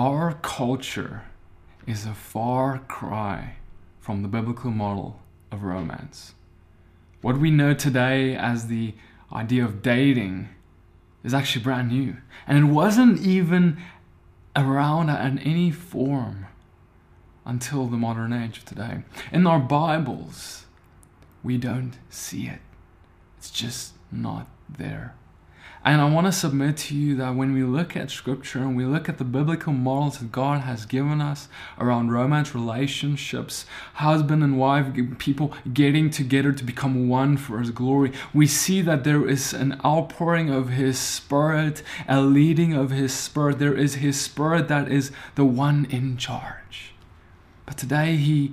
our culture is a far cry from the biblical model of romance. What we know today as the idea of dating is actually brand new. And it wasn't even around in any form until the modern age of today. In our Bibles, we don't see it, it's just not there. And I want to submit to you that when we look at scripture and we look at the biblical models that God has given us around romance relationships, husband and wife, people getting together to become one for His glory, we see that there is an outpouring of His Spirit, a leading of His Spirit. There is His Spirit that is the one in charge. But today, He,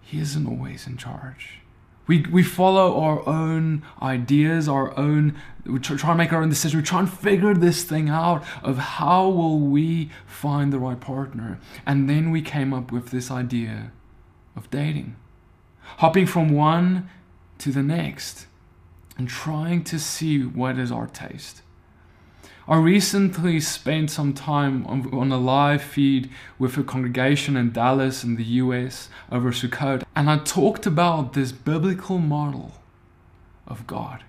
he isn't always in charge. We, we follow our own ideas, our own, we try, try and make our own decisions. We try and figure this thing out of how will we find the right partner. And then we came up with this idea of dating. Hopping from one to the next and trying to see what is our taste. I recently spent some time on, on, a live feed with a congregation in Dallas in the US over Sukkot, and I talked about this biblical model of God,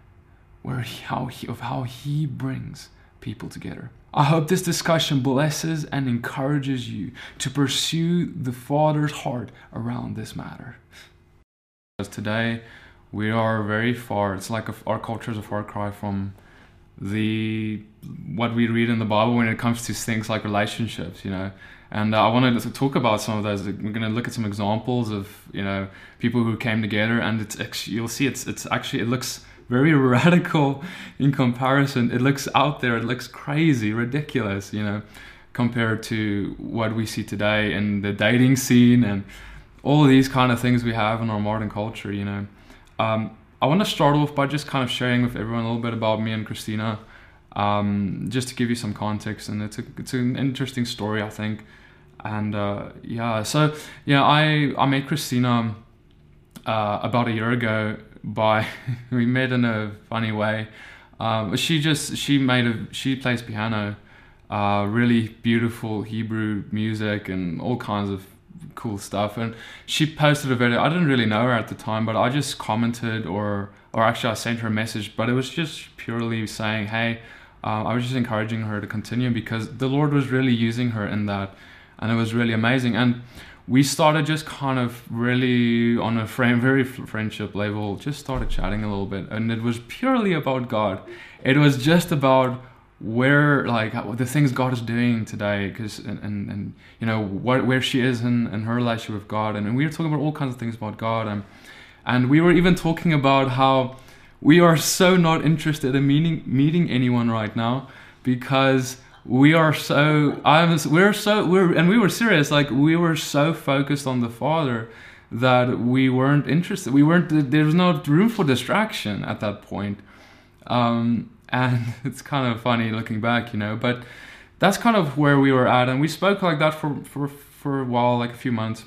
where he, how he, of how He brings people together. I hope this discussion blesses and encourages you to pursue the Father's heart around this matter. Because today we are very far. It's like a, our culture is a far cry from the what we read in the Bible when it comes to things like relationships, you know. And uh, I wanted to talk about some of those. We're going to look at some examples of you know people who came together, and it's actually, you'll see it's it's actually it looks very radical in comparison. It looks out there. It looks crazy, ridiculous, you know, compared to what we see today in the dating scene and all these kind of things we have in our modern culture, you know. Um, I want to start off by just kind of sharing with everyone a little bit about me and Christina, um, just to give you some context. And it's a, it's an interesting story, I think. And uh, yeah, so yeah, I I met Christina uh, about a year ago. By we met in a funny way. Um, she just she made a she plays piano, uh, really beautiful Hebrew music and all kinds of cool stuff. And she posted a video. I didn't really know her at the time, but I just commented or or actually I sent her a message. But it was just purely saying, hey, uh, I was just encouraging her to continue because the Lord was really using her in that, and it was really amazing. And we started just kind of really on a very friendship level, just started chatting a little bit, and it was purely about God. It was just about where like the things God is doing today because and, and, and you know what where she is in, in her relationship with God. And, and we were talking about all kinds of things about God and and we were even talking about how we are so not interested in meeting meeting anyone right now because we are so I'm we're so we're and we were serious like we were so focused on the Father that we weren't interested we weren't there was no room for distraction at that point. Um, and it's kind of funny looking back, you know. But that's kind of where we were at, and we spoke like that for for for a while, like a few months,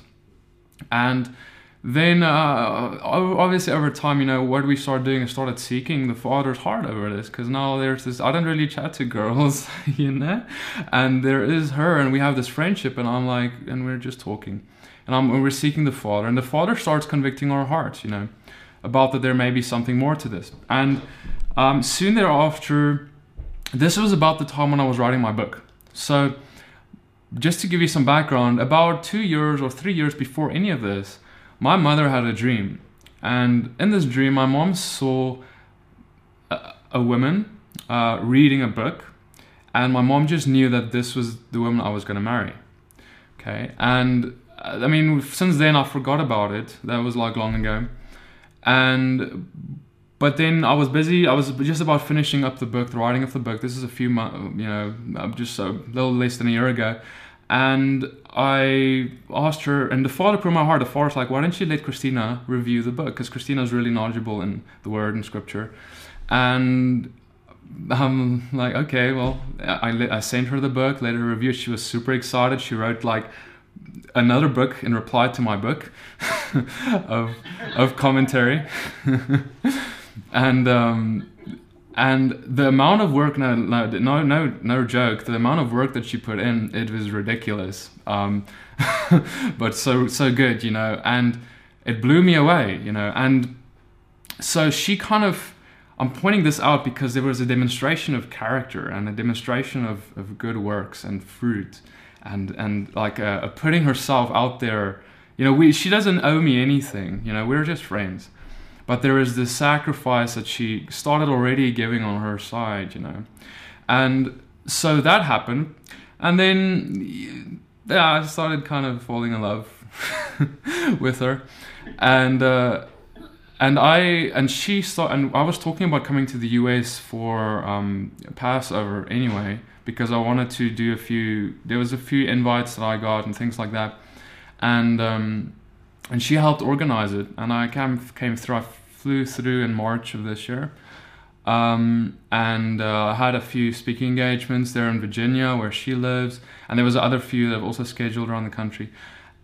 and then uh, obviously over time, you know, what we started doing is started seeking the father's heart over this, because now there's this. I don't really chat to girls, you know, and there is her, and we have this friendship, and I'm like, and we're just talking, and I'm we're seeking the father, and the father starts convicting our hearts, you know, about that there may be something more to this, and um, soon thereafter, this was about the time when I was writing my book. So, just to give you some background, about two years or three years before any of this, my mother had a dream. And in this dream, my mom saw a, a woman uh, reading a book, and my mom just knew that this was the woman I was going to marry. Okay, and I mean, since then I forgot about it. That was like long ago. And but then I was busy. I was just about finishing up the book, the writing of the book. This is a few months, you know, uh, just a little less than a year ago. And I asked her, and the father put my heart, the father's like, why don't you let Christina review the book? Because Christina is really knowledgeable in the word and scripture. And I'm like, okay, well, I, I sent her the book, let her review. She was super excited. She wrote like another book in reply to my book of, of commentary. and um, and the amount of work no no no no no joke the amount of work that she put in it was ridiculous um, but so so good you know and it blew me away you know and so she kind of i'm pointing this out because there was a demonstration of character and a demonstration of, of good works and fruit and and like a putting herself out there. You know we she doesn't owe me anything you know we're just friends but there is this sacrifice that she started already giving on her side, you know. And so that happened. And then, yeah, I started kind of falling in love with her. And, uh, and I and she started, and I was talking about coming to the US for um, Passover anyway because I wanted to do a few. There was a few invites that I got and things like that, and um, and she helped organize it. And I came came through. I flew through in March of this year, um, and uh, I had a few speaking engagements there in Virginia where she lives, and there was other few that I've also scheduled around the country,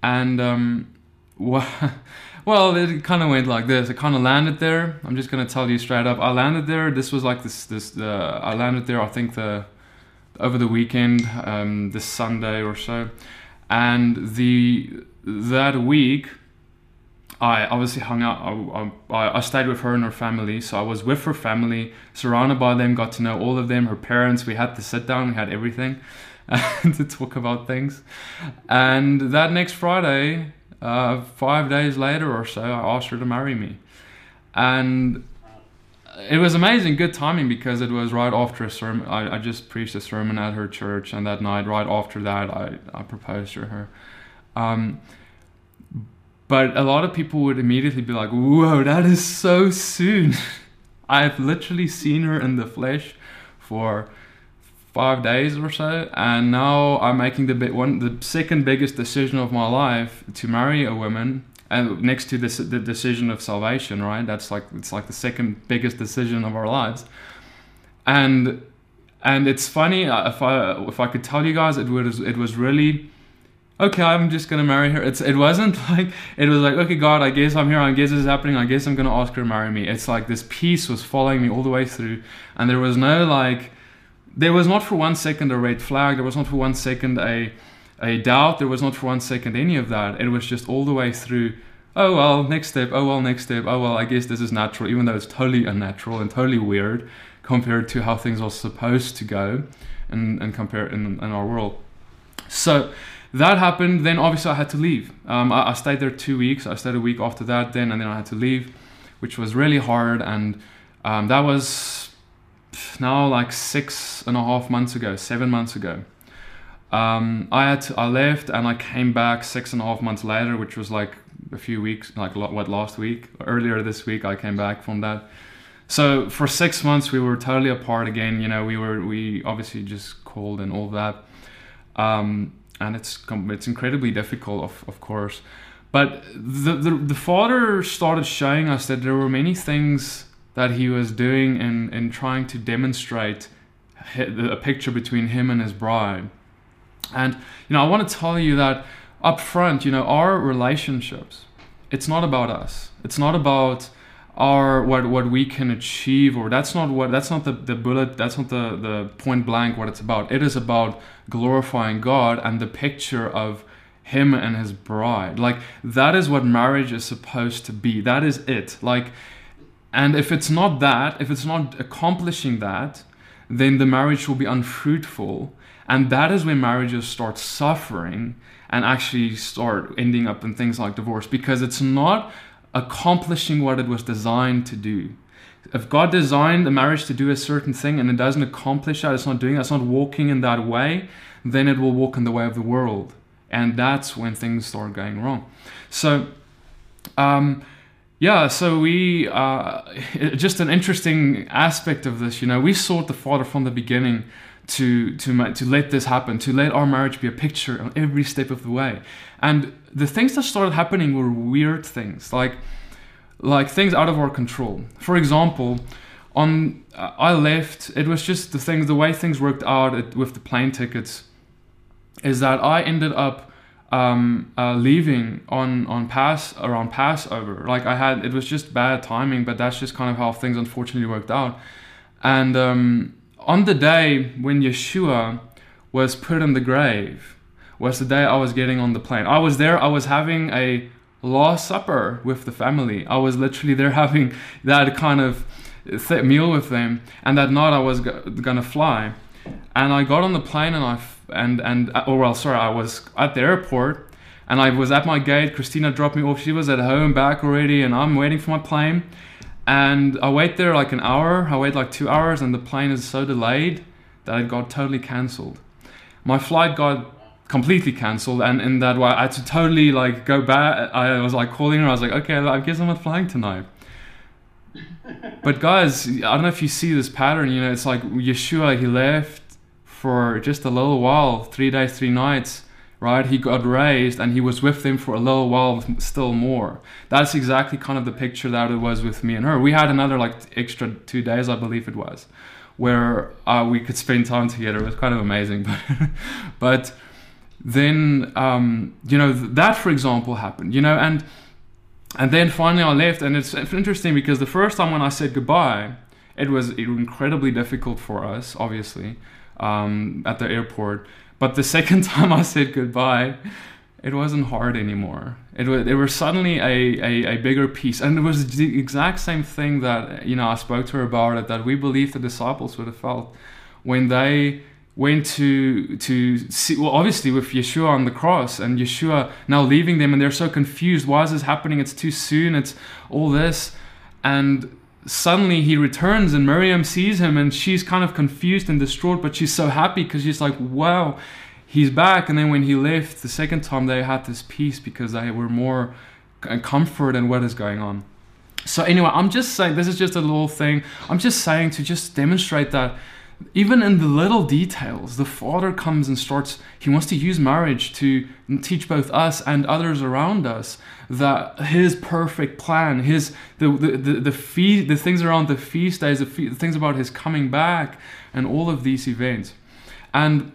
and um, well, it kind of went like this. I kind of landed there. I'm just gonna tell you straight up. I landed there. This was like this. This. Uh, I landed there. I think the over the weekend, um, this Sunday or so, and the that week I obviously hung out. I, I, I, stayed with her and her family, so I was with her family, surrounded by them, got to know all of them, her parents. We had to sit down, we had everything to talk about things. And that next Friday, uh, five days later or so, I asked her to marry me, and it was amazing, good timing because it was right after a sermon. I, I just preached a sermon at her church, and that night, right after that, I, I proposed to her. Um, but a lot of people would immediately be like, whoa, that is so soon. I've literally seen her in the flesh for five days or so, and now I'm making the bit one, the second biggest decision of my life to marry a woman, and next to this, the decision of salvation, right? That's like it's like the second biggest decision of our lives, and and it's funny uh, if I if I could tell you guys, it was it was really okay, I'm just gonna marry her. It's it wasn't like it was like okay, God, I guess I'm here. I guess this is happening. I guess I'm gonna ask her to marry me. It's like this peace was following me all the way through, and there was no like, there was not for one second a red flag. There was not for one second a a doubt. There was not for one second any of that. It was just all the way through. Oh well, next step. Oh well, next step. Oh well, I guess this is natural, even though it's totally unnatural and totally weird compared to how things are supposed to go, and and compare in in our world. So that happened. Then obviously I had to leave. Um, I, I, stayed there two weeks. I stayed a week after that. Then and then I had to leave, which was really hard. And um, that was now like six and a half months ago, seven months ago. Um, I had to, I left and I came back six and a half months later, which was like a few weeks, like what last week, earlier this week. I came back from that. So for six months we were totally apart again. You know, we were we obviously just called and all that. Um, and it's it's incredibly difficult, of, of course. But the, the the father started showing us that there were many things that he was doing in in trying to demonstrate a picture between him and his bride. And you know, I want to tell you that up front, you know, our relationships, it's not about us. It's not about our what what we can achieve or that's not what that's not the, the bullet that's not the the point blank what it's about it is about glorifying god and the picture of him and his bride. Like that is what marriage is supposed to be. That is it. Like and if it's not that if it's not accomplishing that then the marriage will be unfruitful. And that is when marriages start suffering and actually start ending up in things like divorce because it's not accomplishing what it was designed to do. If God designed the marriage to do a certain thing and it doesn't accomplish that, it's not doing that, it's not walking in that way, then it will walk in the way of the world. And that's when things start going wrong. So, um, yeah, so we, uh, just an interesting aspect of this, you know, we sought the Father from the beginning to to to let this happen, to let our marriage be a picture on every step of the way. And the things that started happening were weird things, like like things out of our control. For example, on uh, I left. It was just the things, the way things worked out it, with the plane tickets, is that I ended up um, uh, leaving on on pass around Passover. Like I had, it was just bad timing, but that's just kind of how things unfortunately worked out. And um, on the day when Yeshua was put in the grave, was the day I was getting on the plane. I was there, I was having a Last Supper with the family. I was literally there having that kind of meal with them, and that night I was go- gonna fly. And I got on the plane and I f- and and oh well, sorry, I was at the airport and I was at my gate. Christina dropped me off. She was at home back already, and I'm waiting for my plane. And I wait there like an hour. I wait like two hours, and the plane is so delayed that it got totally cancelled. My flight got completely cancelled, and in that way, I had to totally like go back. I was like calling her. I was like, okay, I guess I'm not flying tonight. but guys, I don't know if you see this pattern. You know, it's like Yeshua. He left for just a little while, three days, three nights right? He got raised and he was with them for a little while, still more. That's exactly kind of the picture that it was with me and her. We had another like extra two days, I believe it was, where uh, we could spend time together. It was kind of amazing, but but then um, you know that for example happened, you know, and and then finally I left, and it's, interesting because the first time when I said goodbye, it was incredibly difficult for us, obviously, um, at the airport but the second time I said goodbye, it wasn't hard anymore. It was, it was suddenly a, a, a bigger peace. And it was the exact same thing that, you know, I spoke to her about it, that we believe the disciples would have felt when they went to to see well obviously with Yeshua on the cross and Yeshua now leaving them and they're so confused why is this happening it's too soon it's all this and suddenly he returns and Miriam sees him and she's kind of confused and distraught, but she's so happy because she's like, wow, he's back. And then when he left the second time, they had this peace because they were more comfort in what is going on. So, anyway, I'm just saying, this is just a little thing. I'm just saying to just demonstrate that even in the little details, the Father comes and starts, he wants to use marriage to teach both us and others around us that his perfect plan, his the the the, the the things around the feast days, the, the things about his coming back, and all of these events, and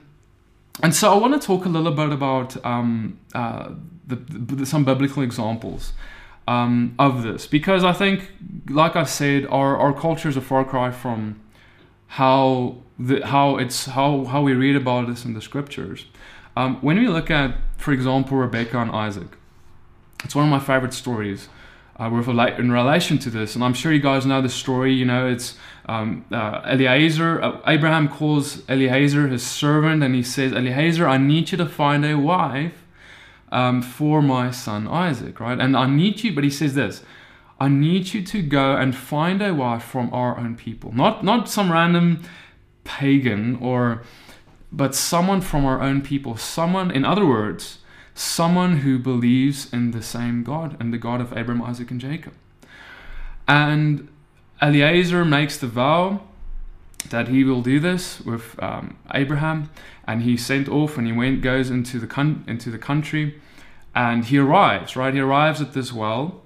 and so I want to talk a little bit about um, uh, the, the, some biblical examples um, of this because I think, like I said, our our culture is a far cry from how the, how it's how how we read about this in the scriptures. Um, when we look at, for example, Rebecca and Isaac, it's one of my favorite stories. Uh, with in relation to this, and I'm sure you guys know the story. You know, it's um, uh, Eliezer. Uh, Abraham calls Eliezer his servant, and he says, "Eliezer, I need you to find a wife um, for my son Isaac, right? And I need you." But he says this: I need you to go and find a wife from our own people. Not not some random pagan or but someone from our own people. Someone, in other words, someone who believes in the same God and the God of Abraham, Isaac, and Jacob. And Eliezer makes the vow that he will do this with um, Abraham, and he sent off and he went goes into the con- into the country, and he arrives right. He arrives at this well,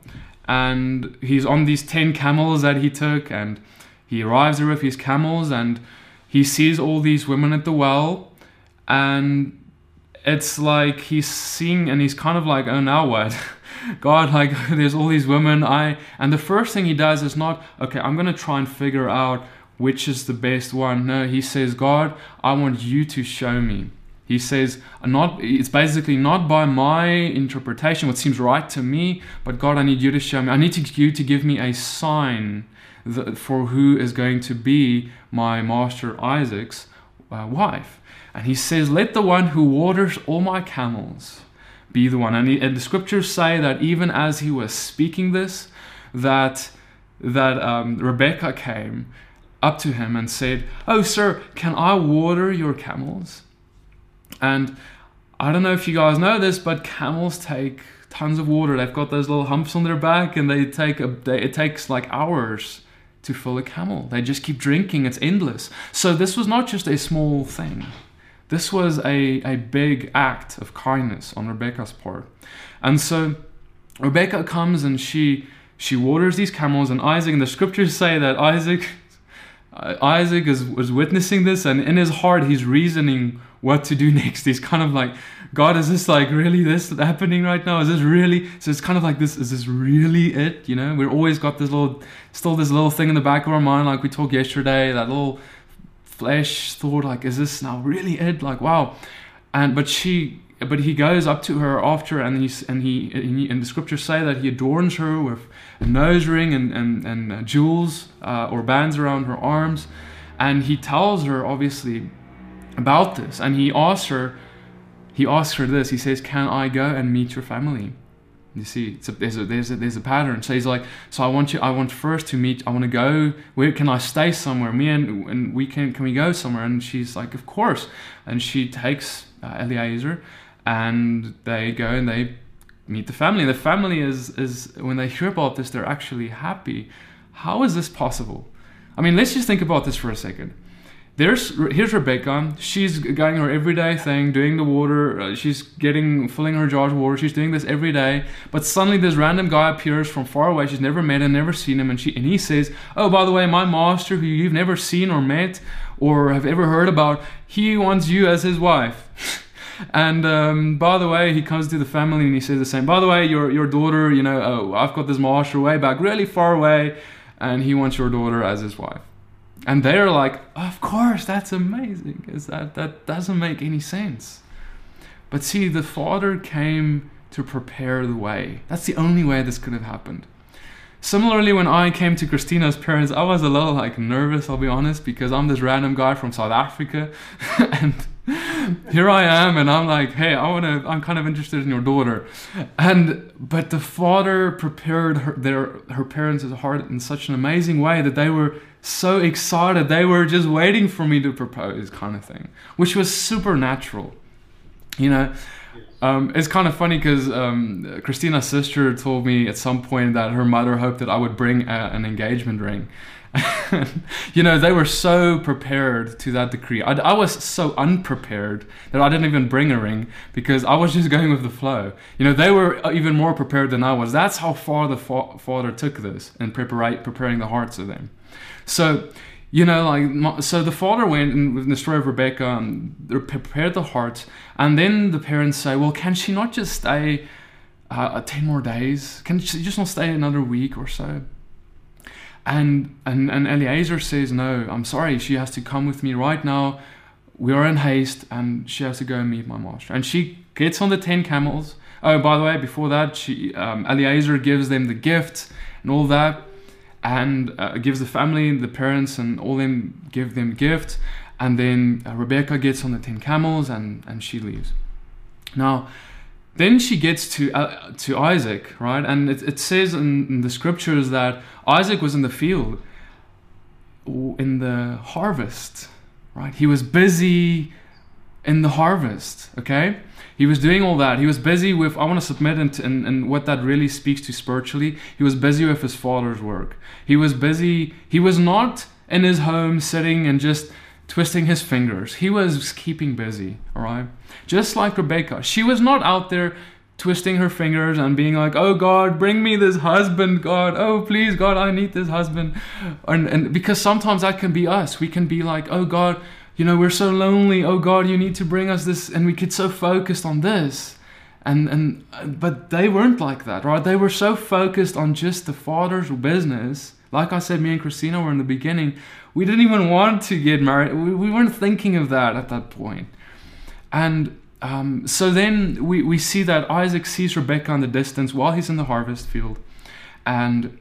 and he's on these 10 camels that he took and he arrives there with his camels and he sees all these women at the well and it's like he's seeing and he's kind of like oh now what? God like there's all these women. I and the first thing he does is not okay i'm gonna try and figure out which is the best one. No he says god i want you to show me he says, not, it's basically not by my interpretation, what seems right to me, but God, I need you to show me. I need to, you to give me a sign that, for who is going to be my master Isaac's uh, wife. And he says, Let the one who waters all my camels be the one. And, he, and the scriptures say that even as he was speaking this, that that um, Rebecca came up to him and said, Oh, sir, can I water your camels? And I don't know if you guys know this, but camels take tons of water. They've got those little humps on their back, and they take a. They, it takes like hours to fill a camel. They just keep drinking. It's endless. So this was not just a small thing. This was a, a big act of kindness on Rebecca's part. And so Rebecca comes and she she waters these camels and Isaac and the scriptures say that Isaac Uh, Isaac is was witnessing this, and in his heart, he's reasoning what to do next. He's kind of like, God, is this like really this happening right now? Is this really? So it's kind of like this. Is this really it? You know, we've always got this little, still this little thing in the back of our mind, like we talked yesterday. That little flesh thought, like, is this now really it? Like, wow. And but she, but he goes up to her after, and he and he, and, he, and the scriptures say that he adorns her with nose ring and and and uh, jewels uh, or bands around her arms, and he tells her obviously about this, and he asks her he asks her this. He says, "Can I go and meet your family?" You see, a, there's a there's a there's a pattern. So he's like, "So I want you. I want first to meet. I want to go. Where can I stay somewhere? Me and and we can can we go somewhere?" And she's like, "Of course." And she takes uh, Eliezer, and they go and they meet the family. The family is is when they hear about this, they're actually happy. How is this possible? I mean, let's just think about this for a second there's here's Rebecca. She's getting her everyday thing, doing the water. Uh, she's getting filling her jars of water. She's doing this every day. But suddenly, this random guy appears from far away. She's never met him, never seen him, and she and he says, "Oh, by the way, my master, who you've never seen or met or have ever heard about, he wants you as his wife." and um, by the way, he comes to the family and he says the same. By the way, your your daughter, you know, oh, I've got this master way back, really far away, and he wants your daughter as his wife. And they're like of course that's amazing. Is that that doesn't make any sense. But see the father came to prepare the way. That's the only way this could have happened. Similarly when i came to christina's parents i was a little like nervous i'll be honest because i'm this random guy from south africa. And here i am and i'm like hey i want to i'm kind of interested in your daughter and but the father prepared her their her parents' heart in such an amazing way that they were so excited. They were just waiting for me to propose, kind of thing, which was supernatural. You know, um, it's kind of funny because um, Christina's sister told me at some point that her mother hoped that I would bring a, an engagement ring. you know, they were so prepared to that degree. I, I, was so unprepared that I didn't even bring a ring because I was just going with the flow. You know, they were even more prepared than I was. That's how far the fa- father took this and prepara- preparing the hearts of them. So, you know, like, so the father went and with the story of Rebecca and prepared the heart. And then the parents say, well, can she not just stay uh, 10 more days? Can she just not stay another week or so? And, and, and Eliezer says, no, I'm sorry. She has to come with me right now. We are in haste and she has to go and meet my master. And she gets on the 10 camels. Oh, by the way, before that, she, um, Eliezer gives them the gift and all that and uh, gives the family, the parents, and all them give them gifts. And then uh, Rebecca gets on the ten camels and and she leaves. Now, then she gets to uh, to Isaac, right? And it, it says in, in the scriptures that Isaac was in the field in the harvest, right? He was busy in the harvest, okay? He was doing all that. He was busy with, I want to submit and, and, and what that really speaks to spiritually. He was busy with his father's work. He was busy, he was not in his home sitting and just twisting his fingers. He was keeping busy, all right? Just like Rebecca. She was not out there twisting her fingers and being like, "Oh God, bring me this husband, God. Oh please, God, I need this husband." And, and because sometimes that can be us. We can be like, "Oh God, you know, we're so lonely. Oh God, you need to bring us this. And we get so focused on this. And, and, but they weren't like that, right? They were so focused on just the father's business. Like I said, me and Christina were in the beginning. We didn't even want to get married. We, we weren't thinking of that at that point. And um, so then we, we see that Isaac sees Rebecca in the distance while he's in the harvest field. And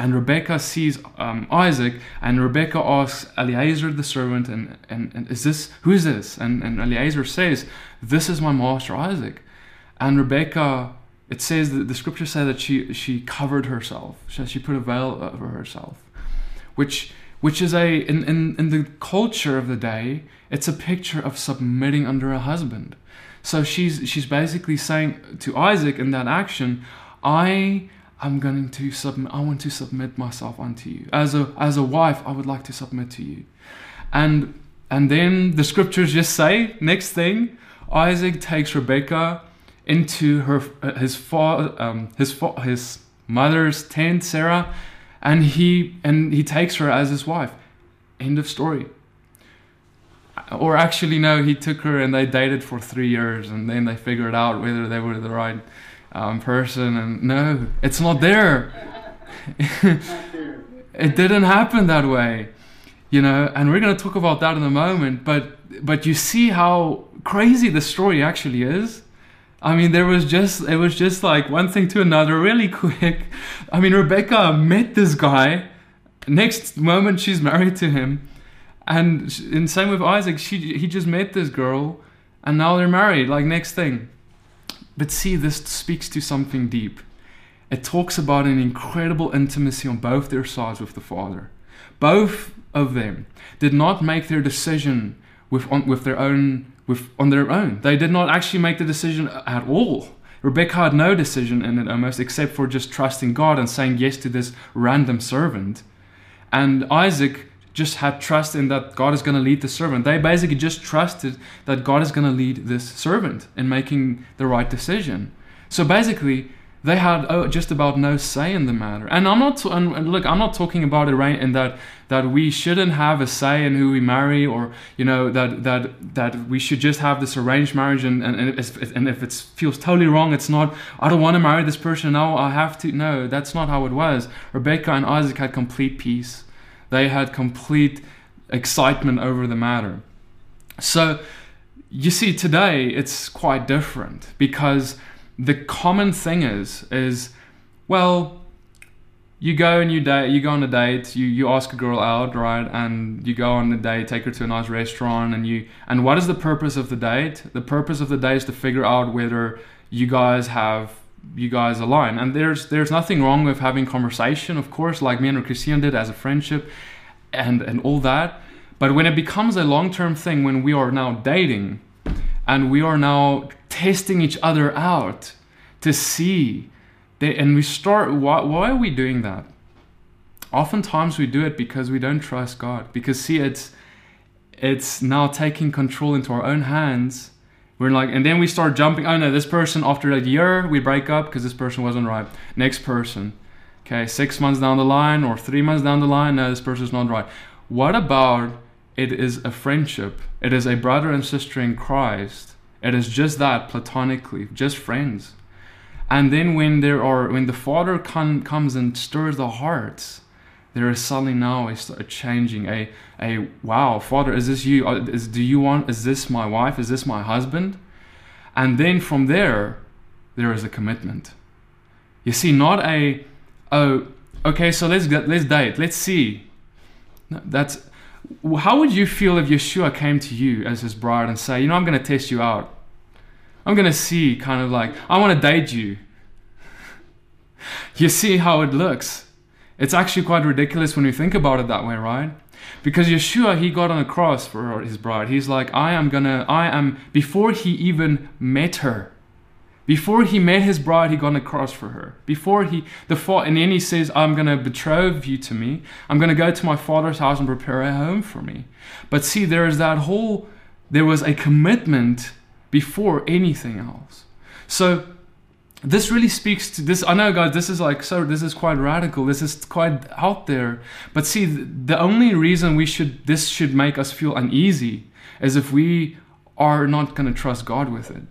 and Rebecca sees um, Isaac, and Rebecca asks Eliezer the servant, and, and, and is this, who is this? And, and Eliezer says, This is my master Isaac. And Rebecca, it says that the scriptures say that she, she covered herself, she, she put a veil over herself, which, which is a, in, in, in the culture of the day, it's a picture of submitting under a husband. So she's, she's basically saying to Isaac in that action, I I'm going to submit I want to submit myself unto you. As a as a wife, I would like to submit to you. And and then the scriptures just say, next thing, Isaac takes Rebecca into her his fa- um, his fa- his mother's tent, Sarah, and he and he takes her as his wife. End of story. Or actually, no, he took her and they dated for three years and then they figured out whether they were the right um, person. And no, it's not there. it didn't happen that way, you know. And we're going to talk about that in a moment. But but you see how crazy the story actually is. I mean, there was just it was just like one thing to another, really quick. I mean, Rebecca met this guy. Next moment, she's married to him, and in same with Isaac, she he just met this girl, and now they're married. Like next thing, but see, this speaks to something deep. It talks about an incredible intimacy on both their sides with the Father. Both of them did not make their decision with on, with their own with on their own. They did not actually make the decision at all. Rebecca had no decision in it almost except for just trusting God and saying yes to this random servant. And Isaac just had trust in that God is going to lead the servant. They basically just trusted that God is going to lead this servant in making the right decision. So basically, they had oh, just about no say in the matter. And I'm not and look, I'm not talking about it right in that that we shouldn't have a say in who we marry, or you know that that that we should just have this arranged marriage, and and, and if, and if it feels totally wrong, it's not. I don't want to marry this person. No, I have to. No, that's not how it was. Rebecca and Isaac had complete peace. They had complete excitement over the matter. So you see, today it's quite different because the common thing is is well you go and you date you go on a date you you ask a girl out right and you go on a date take her to a nice restaurant and you and what is the purpose of the date? The purpose of the date is to figure out whether you guys have you guys align. And there's there's nothing wrong with having conversation of course like me and Christian did as a friendship and and all that. But when it becomes a long-term thing when we are now dating and we are now testing each other out to see. They, and we start, why, why are we doing that? Oftentimes we do it because we don't trust God. Because see, it's it's now taking control into our own hands. We're like, and then we start jumping. Oh no, this person after a year we break up because this person wasn't right. Next person, okay, six months down the line or three months down the line, no, this person's not right. What about it is a friendship? It is a brother and sister in Christ it is just that platonically, just friends. And then when there are when the Father com- comes and stirs the hearts, there is suddenly now a, a changing. A a wow, Father, is this you? Uh, is do you want? Is this my wife? Is this my husband? And then from there, there is a commitment. You see, not a oh okay, so let's get let's date. Let's see. That's how would you feel if Yeshua came to you as his bride and say, you know, I'm going to test you out. I'm going to see kind of like, I want to date you. you see how it looks. It's actually quite ridiculous when you think about it that way, right? Because Yeshua, he got on a cross for his bride. He's like, I am gonna, I am, before he even met her, before he met his bride, he got on a cross for her. Before he, the fa- and then he says, I'm going to betroth you to me. I'm going to go to my father's house and prepare a home for me. But see, there is that whole, there was a commitment before anything else. So this really speaks to this. I know, guys, this is like so. This is quite radical. This is quite out there. But see, the only reason we should this should make us feel uneasy is if we are not going to trust God with it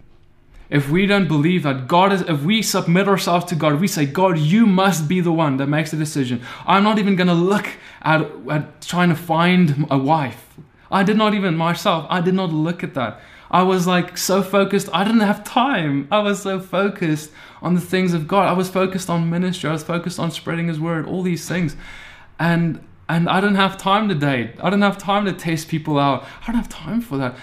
if we don't believe that God is, if we submit ourselves to God, we say, God, you must be the one that makes the decision. I'm not even going to look at, at trying to find a wife. I did not even myself, I did not look at that. I was like so focused, I didn't have time. I was so focused on the things of God. I was focused on ministry, I was focused on spreading His word, all these things. And and I didn't have time to date. I didn't have time to test people out. I don't have time for that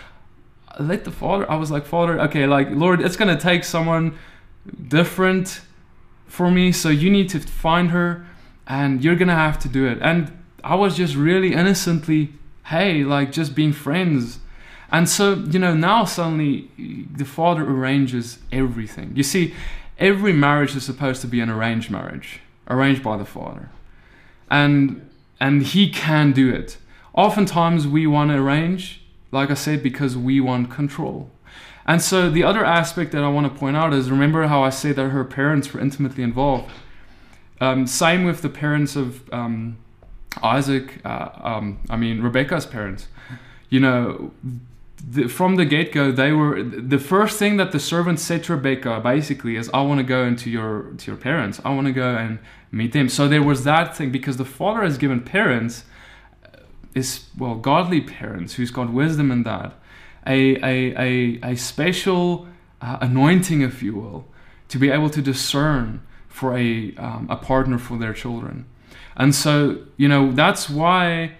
let the father i was like father okay like lord it's gonna take someone different for me so you need to find her and you're gonna have to do it. And i was just really innocently hey like just being friends. And so you know now suddenly the father arranges everything. You see every marriage is supposed to be an arranged marriage arranged by the father. And and he can do it. Oftentimes we want to arrange like I said, because we want control. And so the other aspect that I want to point out is remember how I said that her parents were intimately involved. Um, same with the parents of um, Isaac, uh, um, I mean Rebecca's parents, you know, the, from the get go, they were the first thing that the servant said to Rebecca basically is, "I want to go into your to your parents. I want to go and meet them." So there was that thing because the father has given parents is well godly parents who's got wisdom in that a a a, a special uh, anointing, if you will, to be able to discern for a um, a partner for their children. And so you know that's why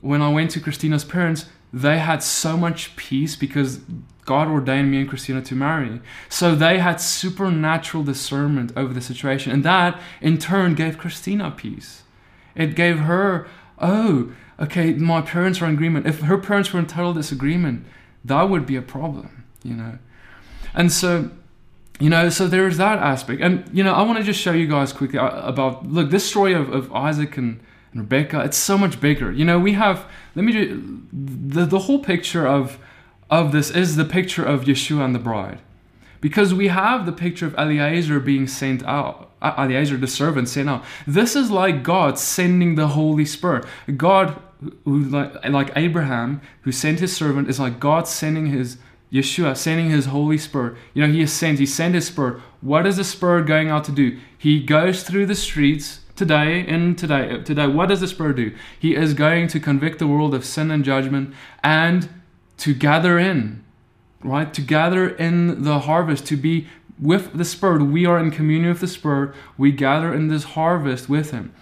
when I went to Christina's parents they had so much peace because God ordained me and Christina to marry. So they had supernatural discernment over the situation. And that in turn gave Christina peace. It gave her, oh, okay, my parents are in agreement. If her parents were in total disagreement, that would be a problem, you know. And so, you know, so there's that aspect. And, you know, I want to just show you guys quickly uh, about, look, this story of, of Isaac and and Rebecca. It's so much bigger. You know, we have. Let me. Do, the the whole picture of of this is the picture of Yeshua and the bride, because we have the picture of Eliezer being sent out. Eliezer, the servant, sent out. This is like God sending the Holy Spirit. God, who like like Abraham, who sent his servant, is like God sending his Yeshua, sending his Holy Spirit. You know, he sent. He sent his Spirit. What is the Spirit going out to do? He goes through the streets today and today uh, today what does the spirit do he is going to convict the world of sin and judgment and to gather in right to gather in the harvest to be with the spirit we are in communion with the spirit we gather in this harvest with him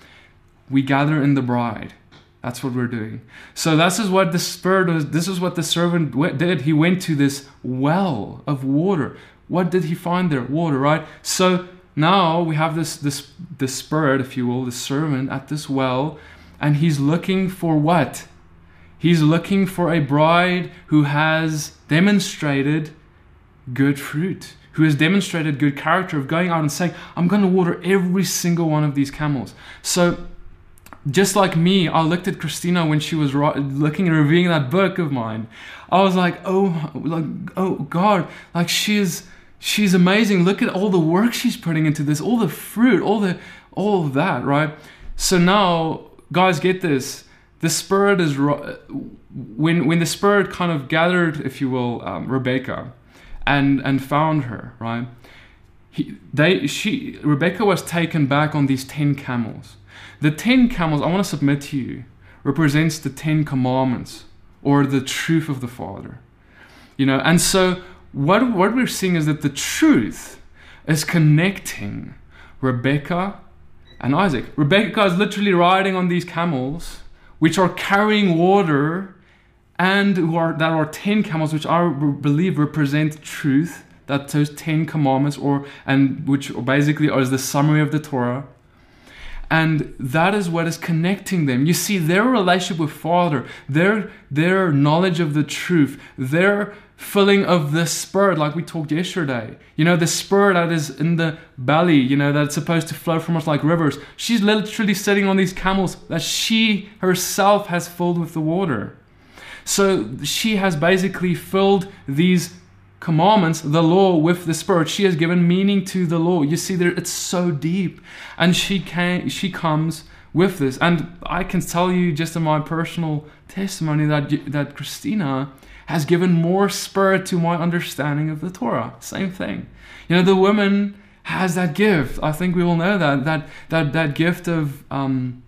we gather in the bride that's what we're doing. So this is what the spirit was this is what the servant did. He went to this well of water. What did he find there? Water right? So now we have this this this spirit, if you will, the servant at this well, and he's looking for what? He's looking for a bride who has demonstrated good fruit, who has demonstrated good character of going out and saying, I'm going to water every single one of these camels. So, just like me, I looked at Christina when she was looking and reviewing that book of mine. I was like, oh, like, oh God, like she is she's amazing. Look at all the work she's putting into this, all the fruit, all the all of that, right? So now, guys, get this. The spirit is when when the spirit kind of gathered, if you will, um, Rebecca, and and found her, right? He, they she Rebecca was taken back on these ten camels. The ten camels, I want to submit to you, represents the ten commandments or the truth of the Father. You know, and so what, what we're seeing is that the truth is connecting Rebecca and Isaac. Rebecca is literally riding on these camels, which are carrying water, and who are that are ten camels, which I believe represent truth. That those ten commandments, or and which basically is the summary of the Torah. And that is what is connecting them. You see, their relationship with Father, their their knowledge of the truth, their filling of the spirit, like we talked yesterday. You know, the spirit that is in the belly, you know, that's supposed to flow from us like rivers. She's literally sitting on these camels that she herself has filled with the water. So she has basically filled these commandments, the law, with the spirit. She has given meaning to the law. You see, there it's so deep, and she can she comes with this. And I can tell you just in my personal testimony that that Christina has given more spirit to my understanding of the Torah. Same thing. You know, the woman has that gift. I think we all know that that that that gift of um,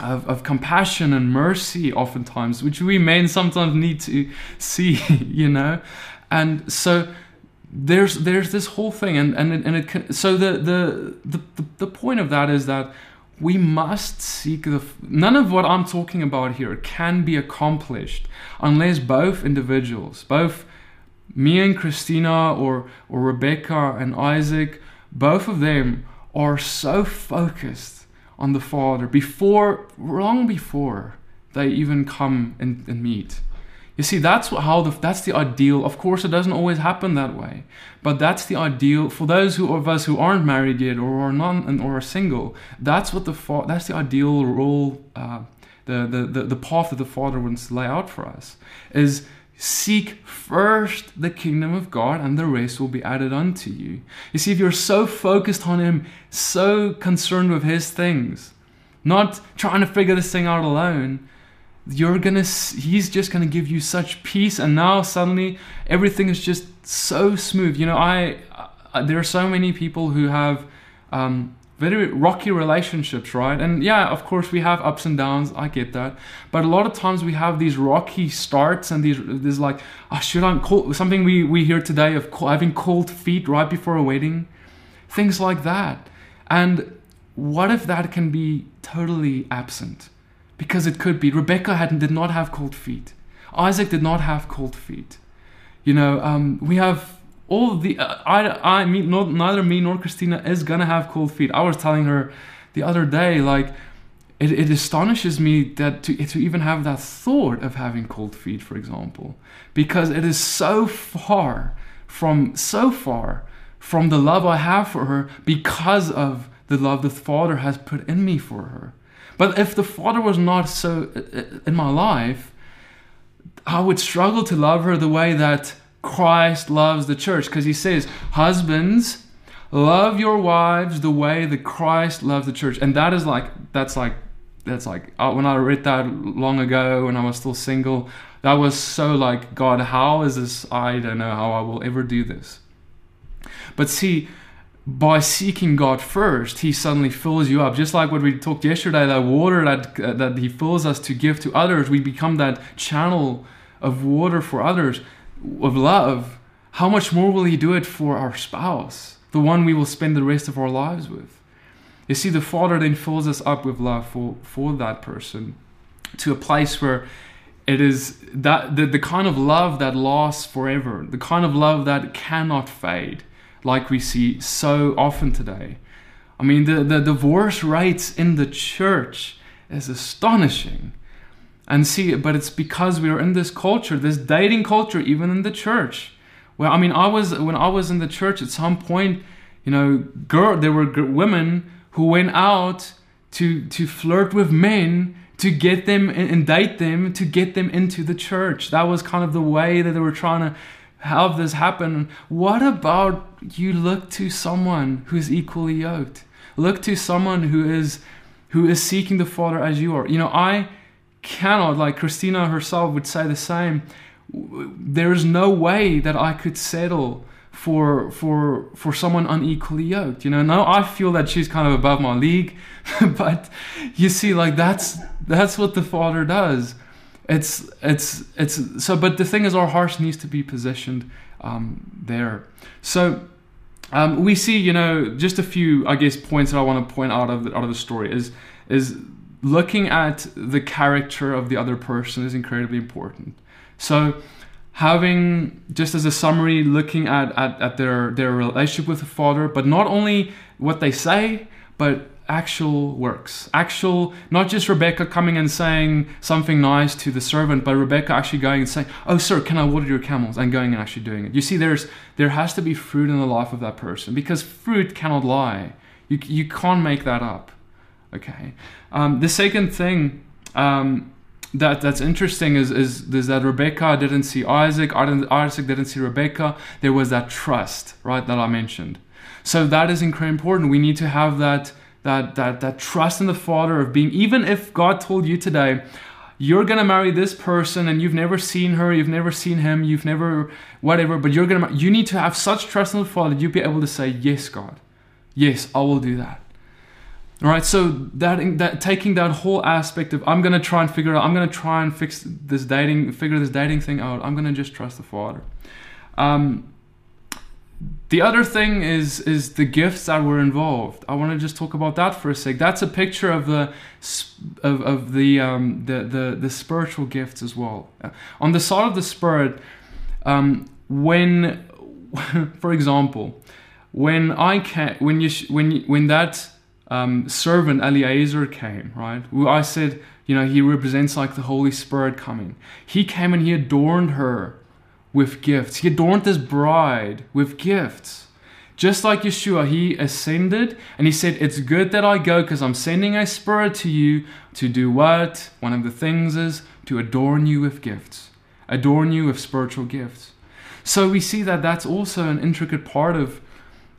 of, of compassion and mercy, oftentimes, which we men sometimes need to see. You know, and so there's there's this whole thing, and and it, and it so the, the the the point of that is that we must seek the none of what i'm talking about here can be accomplished unless both individuals both me and christina or or rebecca and isaac both of them are so focused on the father before long before they even come and, and meet you see, that's how the, that's the ideal. Of course, it doesn't always happen that way, but that's the ideal for those who, of us who aren't married yet or are non or are single. That's what the that's the ideal role, uh, the, the the the path that the Father wants to lay out for us is seek first the kingdom of God, and the rest will be added unto you. You see, if you're so focused on Him, so concerned with His things, not trying to figure this thing out alone. You're gonna, he's just gonna give you such peace, and now suddenly everything is just so smooth. You know, I, I there are so many people who have um, very rocky relationships, right? And yeah, of course we have ups and downs. I get that, but a lot of times we have these rocky starts and these there's like, oh, should I call something we we hear today of having cold feet right before a wedding, things like that. And what if that can be totally absent? Because it could be. Rebecca had did not have cold feet. Isaac did not have cold feet. You know, um, we have all the uh, I I me not, neither me nor Christina is gonna have cold feet. I was telling her the other day like it, it astonishes me that to to even have that thought of having cold feet, for example, because it is so far from so far from the love I have for her because of the love the Father has put in me for her. But if the Father was not so uh, uh, in my life, I would struggle to love her the way that Christ loves the church because he says, Husbands, love your wives the way that Christ loves the church. And that is like, that's like, that's like, uh, when I read that long ago when I was still single, that was so like, God, how is this? I don't know how I will ever do this. But see, by seeking God first, He suddenly fills you up. Just like what we talked yesterday, that water that uh, that He fills us to give to others, we become that channel of water for others of love, how much more will He do it for our spouse, the one we will spend the rest of our lives with? You see, the Father then fills us up with love for, for that person to a place where it is that the, the kind of love that lasts forever, the kind of love that cannot fade, like we see so often today. I mean, the, the divorce rates in the church is astonishing. And see, but it's because we are in this culture, this dating culture, even in the church. Well, I mean, I was when I was in the church at some point, you know, girl, there were women who went out to to flirt with men to get them and date them to get them into the church. That was kind of the way that they were trying to have this happen. What about you look to someone who's equally yoked? Look to someone who is who is seeking the Father as you are. You know, I cannot, like Christina herself would say the same, there is no way that I could settle for for for someone unequally yoked you know now i feel that she's kind of above my league but you see like that's that's what the father does it's it's it's so but the thing is our hearts needs to be positioned um, there so um, we see you know just a few i guess points that i want to point out of the, out of the story is is looking at the character of the other person is incredibly important. So, having just as a summary, looking at, at, at their, their relationship with the Father, but not only what they say, but actual works. Actual, not just Rebecca coming and saying something nice to the servant, but Rebecca actually going and saying, Oh, sir, can I water your camels? And going and actually doing it. You see, there's there has to be fruit in the life of that person because fruit cannot lie. You, you can't make that up. Okay. Um, the second thing um, that that's interesting is, is is that Rebecca didn't see Isaac, Isaac didn't see Rebecca. There was that trust, right, that I mentioned. So that is incredibly important. We need to have that that that that trust in the Father of being. Even if God told you today, you're gonna marry this person and you've never seen her, you've never seen him, you've never whatever, but you're gonna you need to have such trust in the Father that you be able to say, yes, God, yes, I will do that. All right, so that that taking that whole aspect of I'm gonna try and figure out, I'm gonna try and fix this dating, figure this dating thing out. I'm gonna just trust the Father. Um, the other thing is is the gifts that were involved. I want to just talk about that for a sec. That's a picture of the of, of the, um, the the the spiritual gifts as well. On the side of the spirit, um, when, for example, when I can when you when when that um, servant Eliezer came, right? I said, you know, he represents like the Holy Spirit coming. He came and he adorned her with gifts. He adorned this bride with gifts. Just like Yeshua, he ascended and he said, It's good that I go because I'm sending a spirit to you to do what? One of the things is to adorn you with gifts, adorn you with spiritual gifts. So we see that that's also an intricate part of,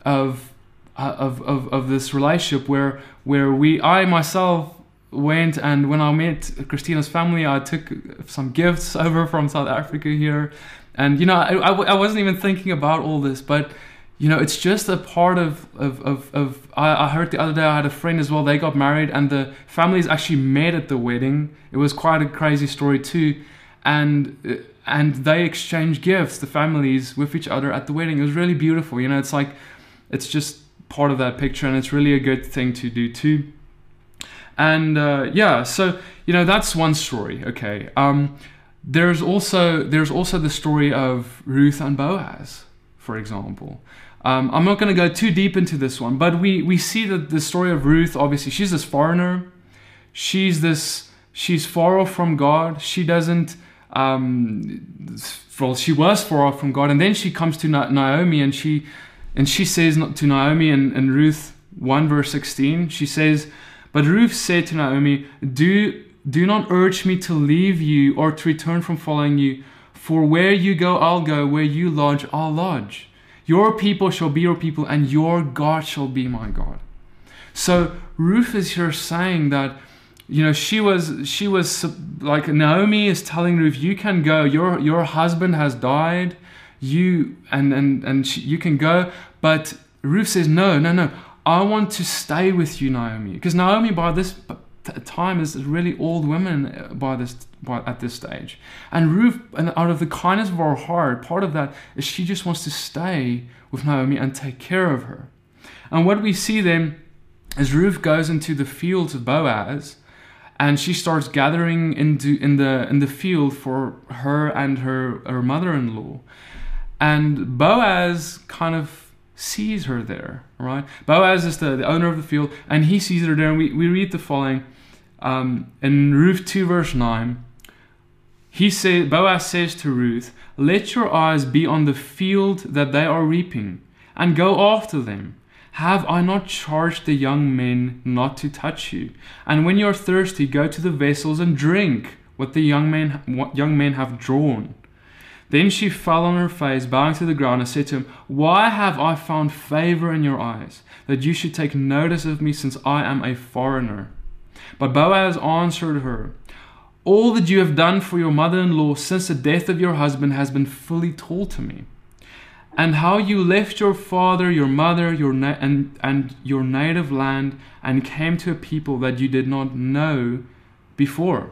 of uh, of, of, of this relationship where where we I myself went and when I met Christina's family, I took some gifts over from South Africa here. And, you know, I, wasn't even thinking about all this, but, you know, it's just a part of, of, of, of I, I heard the other day, I had a friend as well, they got married and the families actually met at the wedding. It was quite a crazy story too. And, and they exchanged gifts, the families, with each other at the wedding. It was really beautiful. You know, it's like, it's just part of that picture and it's really a good thing to do too and uh, yeah so you know that's one story okay um, there's also there's also the story of ruth and boaz for example. Um, i'm not going to go too deep into this one but we we see that the story of ruth obviously she's this foreigner. She's this she's far off from god. She doesn't um, well she was far off from god and then she comes to naomi and she and she says to naomi and, and ruth 1 verse 16 she says but Ruth said to Naomi, Do, do not urge me to leave you or to return from following you, for where you go, I'll go, where you lodge, I'll lodge. Your people shall be your people, and your God shall be my God. So Ruth is here saying that you know she was she was like Naomi is telling Ruth you can go. Your your husband has died. You and and and she, you can go. But Ruth says no no no. I want to stay with you, Naomi, because Naomi by this time is really old women uh, by this by, at this stage, and Ruth, and out of the kindness of her heart, part of that is she just wants to stay with Naomi and take care of her. And what we see then is Ruth goes into the fields of Boaz, and she starts gathering into in the in the field for her and her her mother-in-law, and Boaz kind of sees her there, right? Boaz is the, the owner of the field, and he sees her there. And we, we read the following um, in Ruth 2, verse 9. He say, Boaz says to Ruth, Let your eyes be on the field that they are reaping, and go after them. Have I not charged the young men not to touch you? And when you are thirsty, go to the vessels and drink what the young men, what young men have drawn. Then she fell on her face, bowing to the ground, and said to him, Why have I found favor in your eyes, that you should take notice of me, since I am a foreigner? But Boaz answered her, All that you have done for your mother in law since the death of your husband has been fully told to me. And how you left your father, your mother, your na- and, and your native land, and came to a people that you did not know before.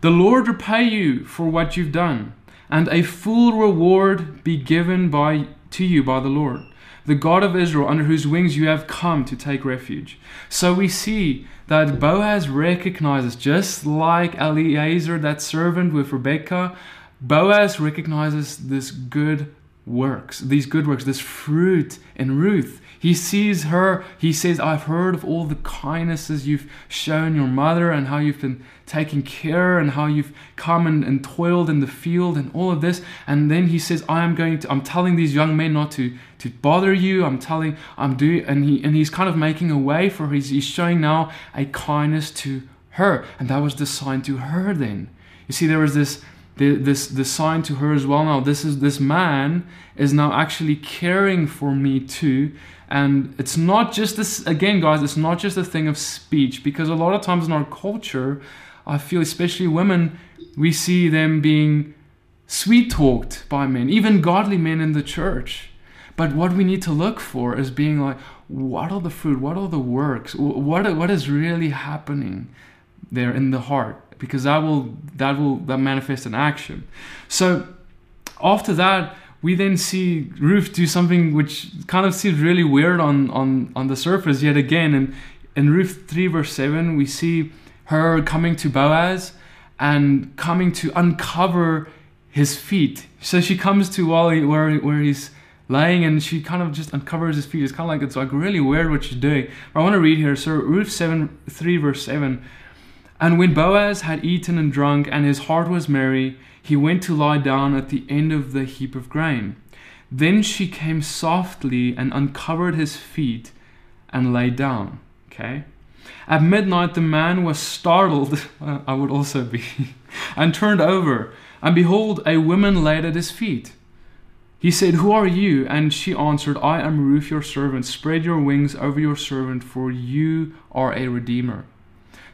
The Lord repay you for what you've done and a full reward be given by to you by the Lord, the God of Israel, under whose wings you have come to take refuge. So we see that Boaz recognizes, just like Eliezer, that servant with Rebekah, Boaz recognizes this good works, these good works, this fruit in Ruth. He sees her, he says, I've heard of all the kindnesses you've shown your mother and how you've been taking care and how you've come and, and toiled in the field and all of this. And then he says, I am going to, I'm telling these young men not to, to bother you. I'm telling, I'm doing, and he, and he's kind of making a way for he's showing now a kindness to her. And that was the sign to her then. You see, there was this, this this sign to her as well now this is this man is now actually caring for me too and it's not just this again guys it's not just a thing of speech because a lot of times in our culture I feel, especially women, we see them being sweet talked by men, even godly men in the church. But what we need to look for is being like, what are the fruit? What are the works? What, what is really happening there in the heart? Because that will that will that manifest in action. So after that, we then see Ruth do something which kind of seems really weird on on on the surface yet again. And in Ruth three verse seven, we see her coming to Boaz and coming to uncover his feet. So she comes to Wally where where he's lying and she kind of just uncovers his feet. It's kind of like it's like really weird what she's doing. But I want to read here. So Ruth 7 3 verse 7. And when Boaz had eaten and drunk and his heart was merry, he went to lie down at the end of the heap of grain. Then she came softly and uncovered his feet and lay down. Okay? At midnight, the man was startled, uh, I would also be, and turned over, and behold, a woman laid at his feet. He said, Who are you? And she answered, I am Ruth, your servant. Spread your wings over your servant, for you are a redeemer.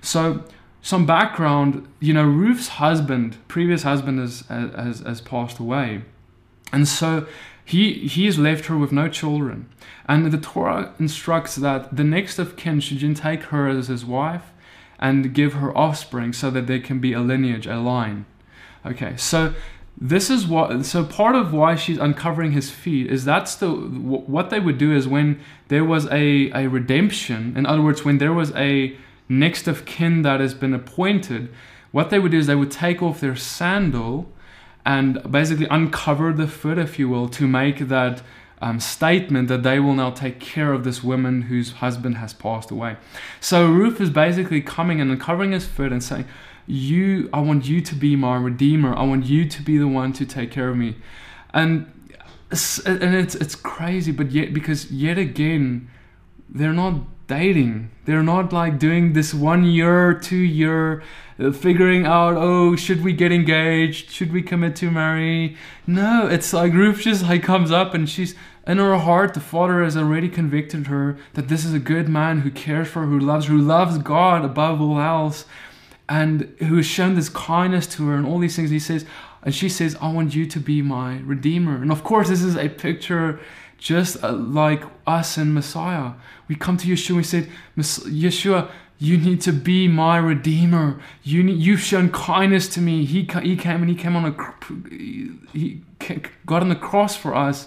So, some background, you know, Ruth's husband, previous husband, has, has, has passed away. And so he, he has left her with no children. And the Torah instructs that the next of kin should take her as his wife and give her offspring so that there can be a lineage, a line. Okay, so this is what so part of why she's uncovering his feet is that's the what they would do is when there was a a redemption in other words when there was a next of kin that has been appointed what they would do is they would take off their sandal and basically uncover the foot if you will to make that um, statement that they will now take care of this woman whose husband has passed away. So ruth is basically coming and uncovering his foot and saying you i want you to be my redeemer. I want you to be the one to take care of me. And and it's it's crazy but yet because yet again they're not dating they're not like doing this one year two year uh, figuring out oh should we get engaged should we commit to marry no it's like ruth just like comes up and she's in her heart the father has already convicted her that this is a good man who cares for her who loves who loves god above all else and who has shown this kindness to her and all these things. He says, and she says, I want you to be my redeemer. And of course, this is a picture just uh, like us and Messiah. We come to Yeshua, and we said, Yeshua, you need to be my redeemer. You need, you've shown kindness to me. He, he came and he came on a, he got on the cross for us.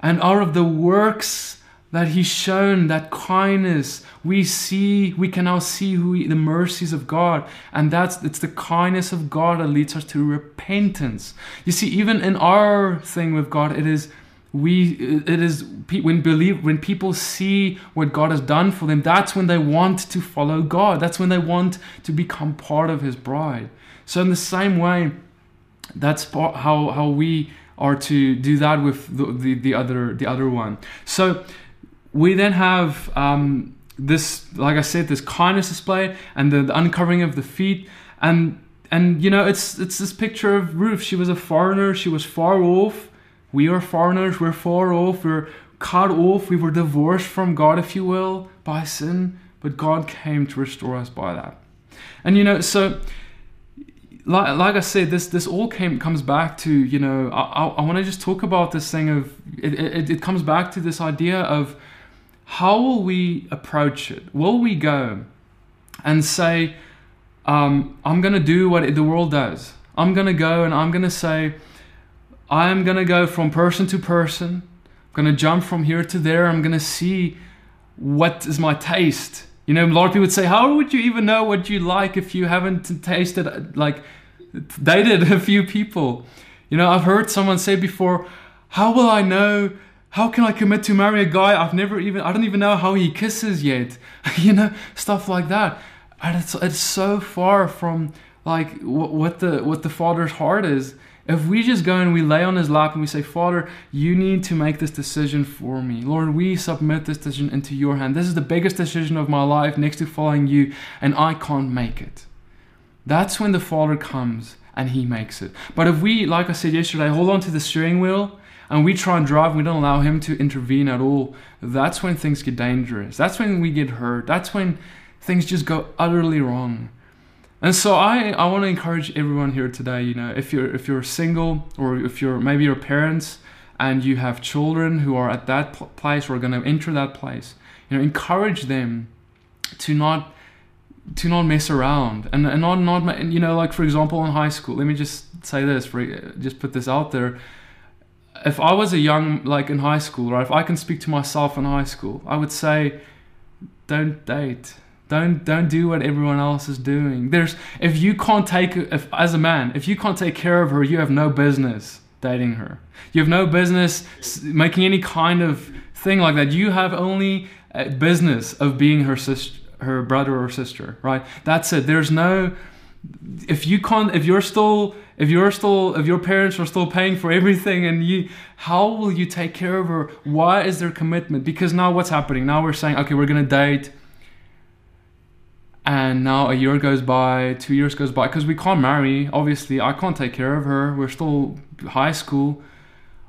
And out of the works that he's shown that kindness we see we can now see who the mercies of god and that's it's the kindness of god that leads us to repentance you see even in our thing with god it is we it is when believe when people see what god has done for them that's when they want to follow god that's when they want to become part of his bride so in the same way that's how how we are to do that with the, the, the other the other one so we then have um, this, like I said, this kindness display and the, the, uncovering of the feet, and and you know it's it's this picture of Ruth. She was a foreigner. She was far off. We are foreigners. We're far off. We're cut off. We were divorced from God, if you will, by sin. But God came to restore us by that. And you know, so like, like I said, this this all came comes back to you know I I, want to just talk about this thing of it, it, it comes back to this idea of how will we approach it? Will we go and say, um, I'm going to do what the world does? I'm going to go and I'm going to say, I'm going to go from person to person. I'm going to jump from here to there. I'm going to see what is my taste. You know, a lot of people would say, How would you even know what you like if you haven't tasted, like, dated a few people? You know, I've heard someone say before, How will I know how can I commit to marry a guy I've never even, I don't even know how he kisses yet? you know, stuff like that. And it's, it's so far from like what the, what the father's heart is. If we just go and we lay on his lap and we say, Father, you need to make this decision for me. Lord, we submit this decision into your hand. This is the biggest decision of my life next to following you, and I can't make it. That's when the Father comes and he makes it. But if we, like I said yesterday, hold on to the steering wheel and we try and drive and we don't allow him to intervene at all, that's when things get dangerous. That's when we get hurt. That's when things just go utterly wrong. And so I, I want to encourage everyone here today, you know, if you're if you're single or if you're maybe your parents and you have children who are at that place or are going to enter that place, you know, encourage them to not to not mess around and, and not not you know like for example in high school let me just say this for just put this out there if I was a young, like in high school, right, if I can speak to myself in high school, I would say, don't date. Don't don't do what everyone else is doing. There's if you can't take if as a man, if you can't take care of her, you have no business dating her. You have no business making any kind of thing like that. You have only business of being her sister, her brother or sister, right? That's it. There's no if you can't if you're still if you're still if your parents are still paying for everything and you how will you take care of her why is there commitment because now what's happening now we're saying okay we're gonna date and now a year goes by two years goes by because we can't marry obviously. I can't take care of her. We're still high school.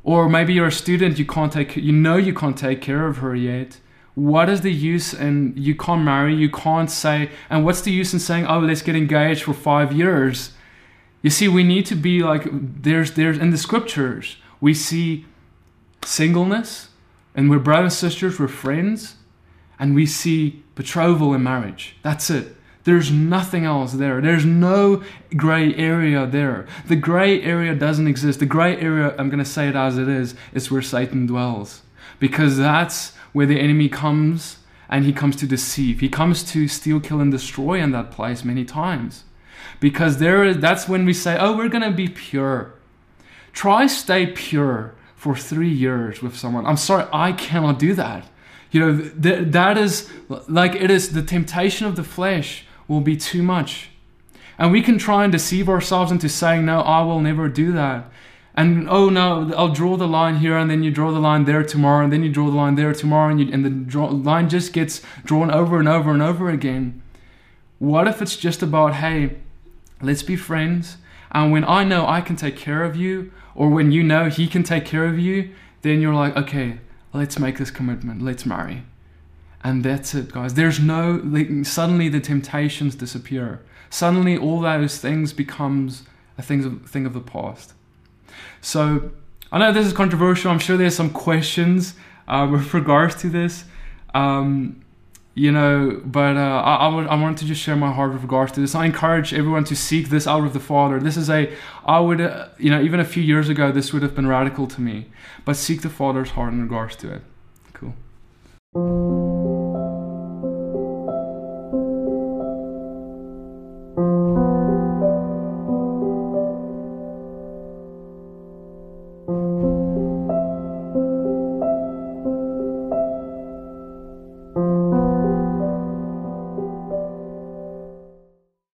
Or maybe you're a student you can't take you know you can't take care of her yet. What is the use and you can't marry you can't say and what's the use in saying oh let's get engaged for five years? You see we need to be like there's there's in the scriptures we see singleness and we're brothers and sisters we're friends and we see betrothal and marriage that's it there's nothing else there. There's no gray area there. The gray area doesn't exist. The gray area, I'm going to say it as it is, is where Satan dwells. Because that's where the enemy comes and he comes to deceive. He comes to steal, kill, and destroy in that place many times. Because there is, that's when we say, oh, we're going to be pure. Try stay pure for three years with someone. I'm sorry, I cannot do that. You know, th- that is like it is the temptation of the flesh will be too much. And we can try and deceive ourselves into saying, no, I will never do that. And oh no, I'll draw the line here, and then you draw the line there tomorrow, and then you draw the line there tomorrow, and, you, and the draw, line just gets drawn over and over and over again. What if it's just about, hey, let's be friends, and when I know I can take care of you, or when you know he can take care of you, then you're like, okay, let's make this commitment, let's marry. And that's it guys. There's no suddenly the temptations disappear. Suddenly all those things becomes a thing of, thing of the past. So i know this is controversial. I'm sure there's some questions uh, with regards to this. Um, you know but uh, I, I, would, I wanted to just share my heart with regards to this. I encourage everyone to seek this out of the father. This is a i would uh, you know even a few years ago this would have been radical to me but seek the father's heart in regards to it. Cool